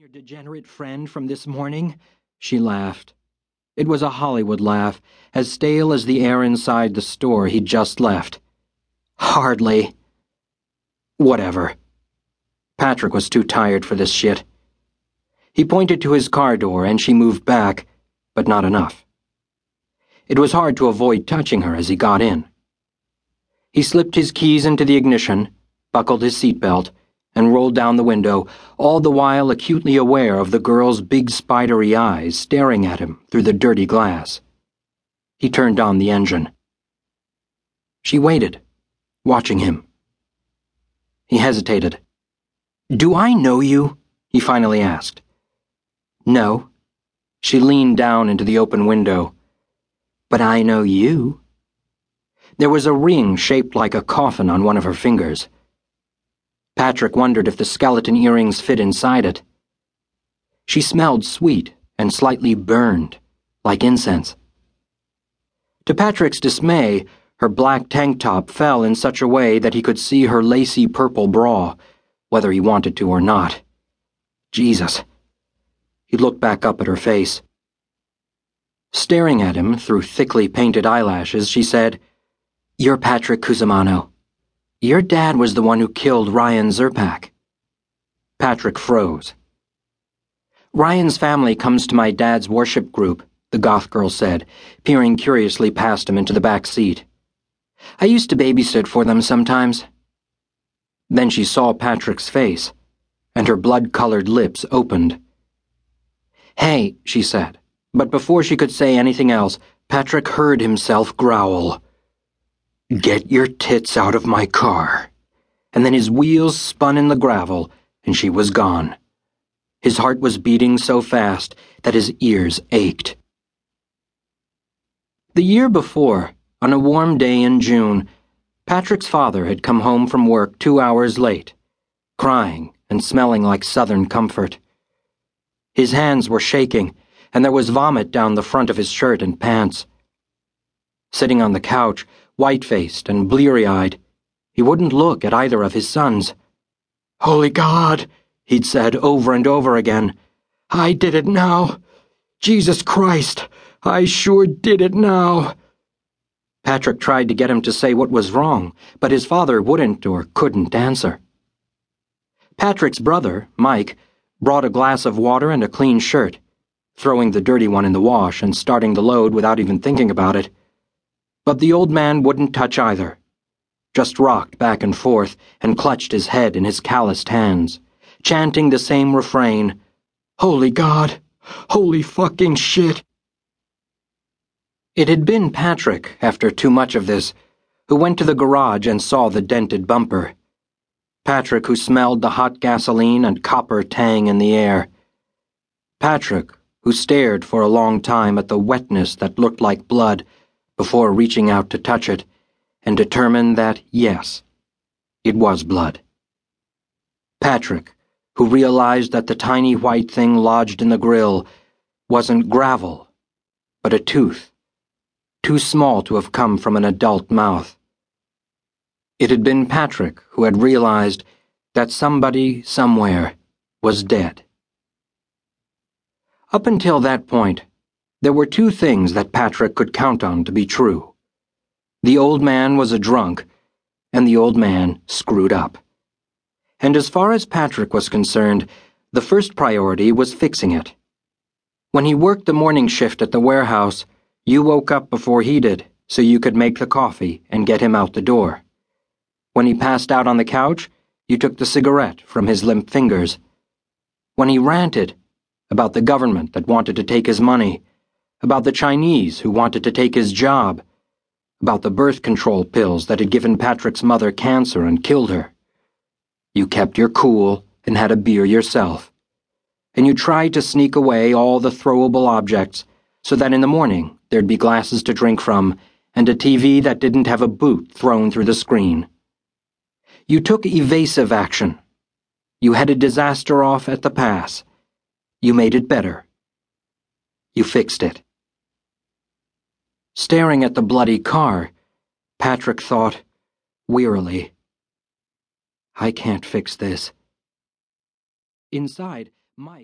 Your degenerate friend from this morning? She laughed. It was a Hollywood laugh, as stale as the air inside the store he'd just left. Hardly. Whatever. Patrick was too tired for this shit. He pointed to his car door and she moved back, but not enough. It was hard to avoid touching her as he got in. He slipped his keys into the ignition, buckled his seatbelt, and rolled down the window, all the while acutely aware of the girl's big spidery eyes staring at him through the dirty glass. He turned on the engine. She waited, watching him. He hesitated. Do I know you? he finally asked. No. She leaned down into the open window. But I know you. There was a ring shaped like a coffin on one of her fingers. Patrick wondered if the skeleton earrings fit inside it. She smelled sweet and slightly burned, like incense. To Patrick's dismay, her black tank top fell in such a way that he could see her lacy purple bra, whether he wanted to or not. Jesus. He looked back up at her face. Staring at him through thickly painted eyelashes, she said, You're Patrick Cusimano. Your dad was the one who killed Ryan Zerpak. Patrick froze. Ryan's family comes to my dad's worship group, the goth girl said, peering curiously past him into the back seat. I used to babysit for them sometimes. Then she saw Patrick's face, and her blood colored lips opened. Hey, she said, but before she could say anything else, Patrick heard himself growl. Get your tits out of my car. And then his wheels spun in the gravel, and she was gone. His heart was beating so fast that his ears ached. The year before, on a warm day in June, Patrick's father had come home from work two hours late, crying and smelling like southern comfort. His hands were shaking, and there was vomit down the front of his shirt and pants. Sitting on the couch, white faced and bleary eyed. He wouldn't look at either of his sons. Holy God, he'd said over and over again. I did it now. Jesus Christ, I sure did it now. Patrick tried to get him to say what was wrong, but his father wouldn't or couldn't answer. Patrick's brother, Mike, brought a glass of water and a clean shirt, throwing the dirty one in the wash and starting the load without even thinking about it. But the old man wouldn't touch either, just rocked back and forth and clutched his head in his calloused hands, chanting the same refrain Holy God! Holy fucking shit! It had been Patrick, after too much of this, who went to the garage and saw the dented bumper. Patrick who smelled the hot gasoline and copper tang in the air. Patrick who stared for a long time at the wetness that looked like blood before reaching out to touch it and determined that, yes, it was blood. Patrick, who realized that the tiny white thing lodged in the grill wasn't gravel, but a tooth, too small to have come from an adult mouth. It had been Patrick who had realized that somebody somewhere was dead. Up until that point, there were two things that Patrick could count on to be true. The old man was a drunk, and the old man screwed up. And as far as Patrick was concerned, the first priority was fixing it. When he worked the morning shift at the warehouse, you woke up before he did so you could make the coffee and get him out the door. When he passed out on the couch, you took the cigarette from his limp fingers. When he ranted about the government that wanted to take his money, about the Chinese who wanted to take his job, about the birth control pills that had given Patrick's mother cancer and killed her. You kept your cool and had a beer yourself. And you tried to sneak away all the throwable objects so that in the morning there'd be glasses to drink from and a TV that didn't have a boot thrown through the screen. You took evasive action. You headed disaster off at the pass. You made it better. You fixed it. Staring at the bloody car, Patrick thought, wearily, I can't fix this. Inside, Mike